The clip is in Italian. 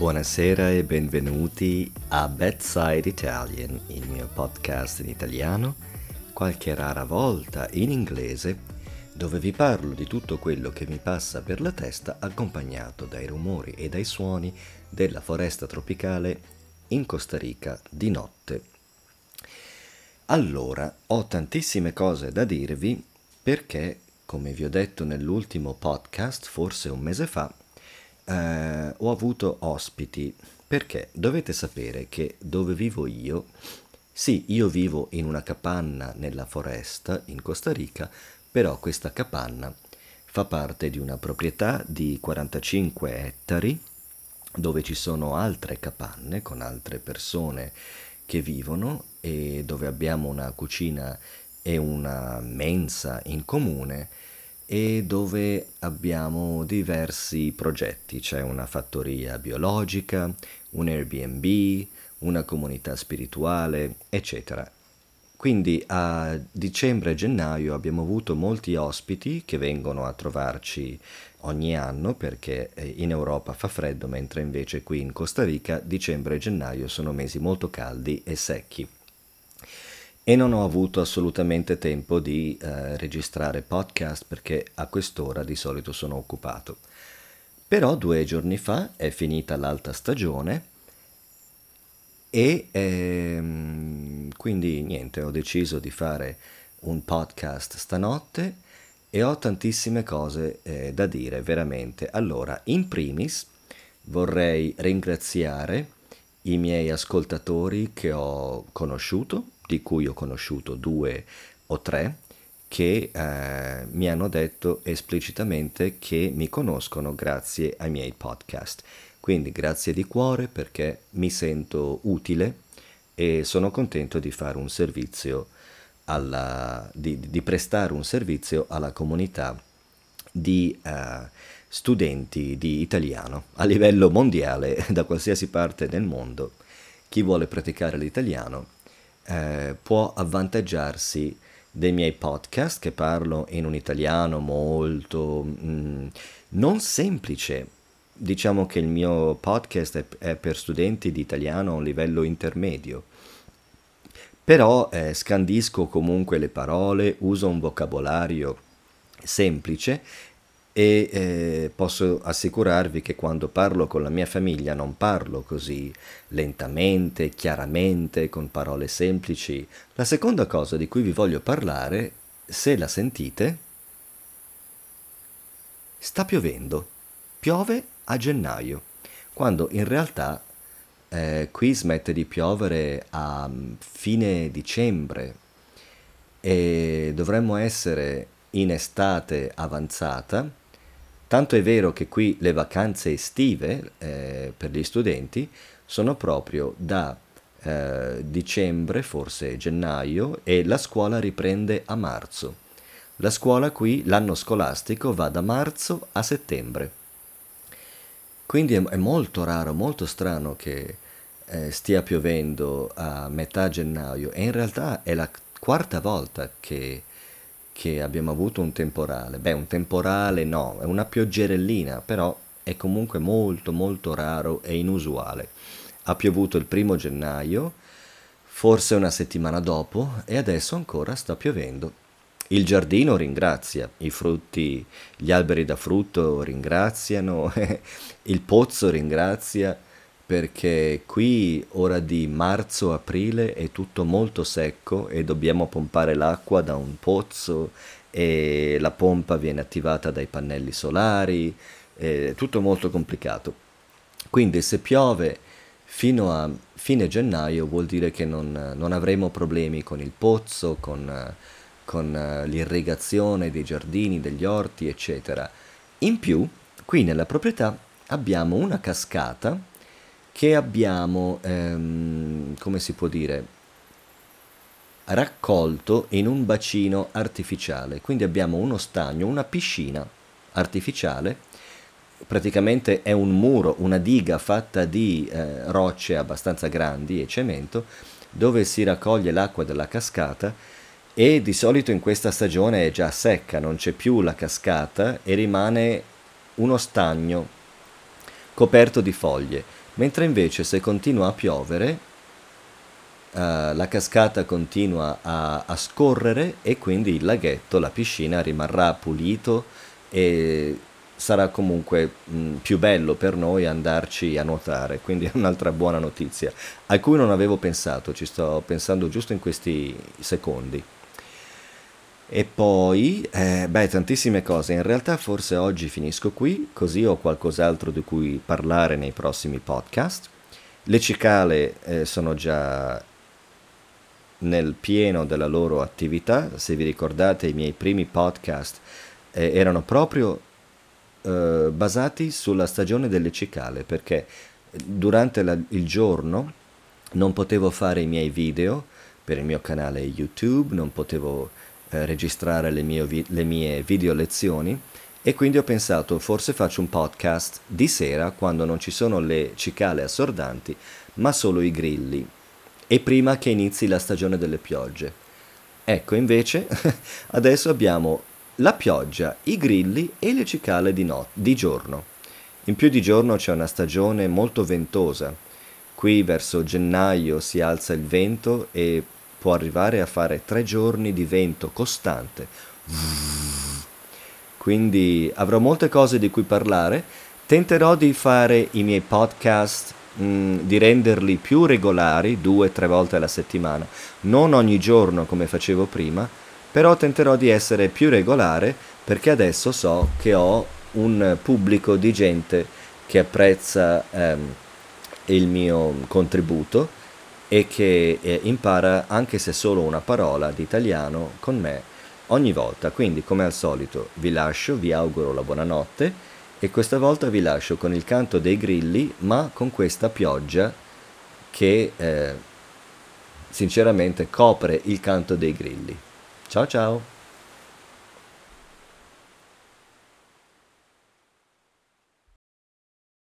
Buonasera e benvenuti a Bedside Italian, il mio podcast in italiano, qualche rara volta in inglese, dove vi parlo di tutto quello che mi passa per la testa accompagnato dai rumori e dai suoni della foresta tropicale in Costa Rica di notte. Allora, ho tantissime cose da dirvi perché, come vi ho detto nell'ultimo podcast, forse un mese fa, eh, ho avuto ospiti. Perché? Dovete sapere che dove vivo io, sì, io vivo in una capanna nella foresta in Costa Rica, però questa capanna fa parte di una proprietà di 45 ettari dove ci sono altre capanne con altre persone che vivono e dove abbiamo una cucina e una mensa in comune e dove abbiamo diversi progetti, c'è una fattoria biologica, un Airbnb, una comunità spirituale, eccetera. Quindi a dicembre e gennaio abbiamo avuto molti ospiti che vengono a trovarci ogni anno perché eh, in Europa fa freddo mentre invece qui in Costa Rica dicembre e gennaio sono mesi molto caldi e secchi e non ho avuto assolutamente tempo di eh, registrare podcast perché a quest'ora di solito sono occupato. Però due giorni fa è finita l'alta stagione e ehm, quindi niente, ho deciso di fare un podcast stanotte e ho tantissime cose eh, da dire, veramente. Allora, in primis vorrei ringraziare i miei ascoltatori che ho conosciuto di cui ho conosciuto due o tre, che eh, mi hanno detto esplicitamente che mi conoscono grazie ai miei podcast. Quindi grazie di cuore perché mi sento utile e sono contento di fare un servizio alla, di, di prestare un servizio alla comunità di uh, studenti di italiano a livello mondiale da qualsiasi parte del mondo. Chi vuole praticare l'italiano eh, può avvantaggiarsi dei miei podcast che parlo in un italiano molto mm, non semplice. Diciamo che il mio podcast è, è, per studenti di italiano a un livello intermedio. Però eh, scandisco comunque le parole, uso un vocabolario semplice e eh, posso assicurarvi che quando parlo con la mia famiglia non parlo così lentamente, chiaramente, con parole semplici. La seconda cosa di cui vi voglio parlare, se la sentite, sta piovendo. Piove a gennaio, quando in realtà eh, qui smette di piovere a mm, fine dicembre e dovremmo essere in estate avanzata Tanto è vero che qui le vacanze estive eh, per gli studenti sono proprio da eh, dicembre, forse gennaio, e la scuola riprende a marzo. La scuola qui, l'anno scolastico, va da marzo a settembre. Quindi è, è molto raro, molto strano che eh, stia piovendo a metà gennaio e in realtà è la quarta volta che che abbiamo avuto un temporale. Beh, un temporale no, è una pioggerellina, però è comunque molto molto raro e inusuale. Ha piovuto il primo gennaio, forse una settimana dopo, e adesso ancora sta piovendo. Il giardino ringrazia, i frutti, gli alberi da frutto ringraziano, il pozzo ringrazia perché qui ora di marzo-aprile è tutto molto secco e dobbiamo pompare l'acqua da un pozzo e la pompa viene attivata dai pannelli solari, è tutto molto complicato. Quindi se piove fino a fine gennaio vuol dire che non, non avremo problemi con il pozzo, con, con l'irrigazione dei giardini, degli orti, eccetera. In più, qui nella proprietà abbiamo una cascata che abbiamo, ehm, come si può dire, raccolto in un bacino artificiale. Quindi abbiamo uno stagno, una piscina artificiale, praticamente è un muro, una diga fatta di eh, rocce abbastanza grandi e cemento, dove si raccoglie l'acqua della cascata e di solito in questa stagione è già secca, non c'è più la cascata e rimane uno stagno coperto di foglie mentre invece se continua a piovere uh, la cascata continua a, a, scorrere e quindi il laghetto, la piscina rimarrà pulito e sarà comunque mh, più bello per noi andarci a nuotare, quindi è un'altra buona notizia, a cui non avevo pensato, ci sto pensando giusto in questi secondi. E poi, eh, beh, tantissime cose. In realtà forse oggi finisco qui, così ho qualcos'altro di cui parlare nei prossimi podcast. Le cicale eh, sono già nel pieno della loro attività. Se vi ricordate, i miei primi podcast eh, erano proprio eh, basati sulla stagione delle cicale, perché durante la, il giorno non potevo fare i miei video per il mio canale YouTube, non potevo eh, registrare le mie, le mie video lezioni e quindi ho pensato forse faccio un podcast di sera quando non ci sono le cicale assordanti ma solo i grilli e prima che inizi la stagione delle piogge. Ecco invece adesso abbiamo la pioggia, i grilli e le cicale di, not- di giorno. In più di giorno c'è una stagione molto ventosa. Qui verso gennaio si alza il vento e può arrivare a fare tre giorni di vento costante. Quindi avrò molte cose di cui parlare. Tenterò di fare i miei podcast, mh, mm, di renderli più regolari, due o tre volte alla settimana, non ogni giorno come facevo prima, però tenterò di essere più regolare perché adesso so che ho un pubblico di gente che apprezza ehm, il mio contributo e che eh, impara anche se solo una parola di italiano con me ogni volta. Quindi, come al solito, vi lascio, vi auguro la buonanotte e questa volta vi lascio con il canto dei grilli, ma con questa pioggia che eh, sinceramente copre il canto dei grilli. Ciao ciao!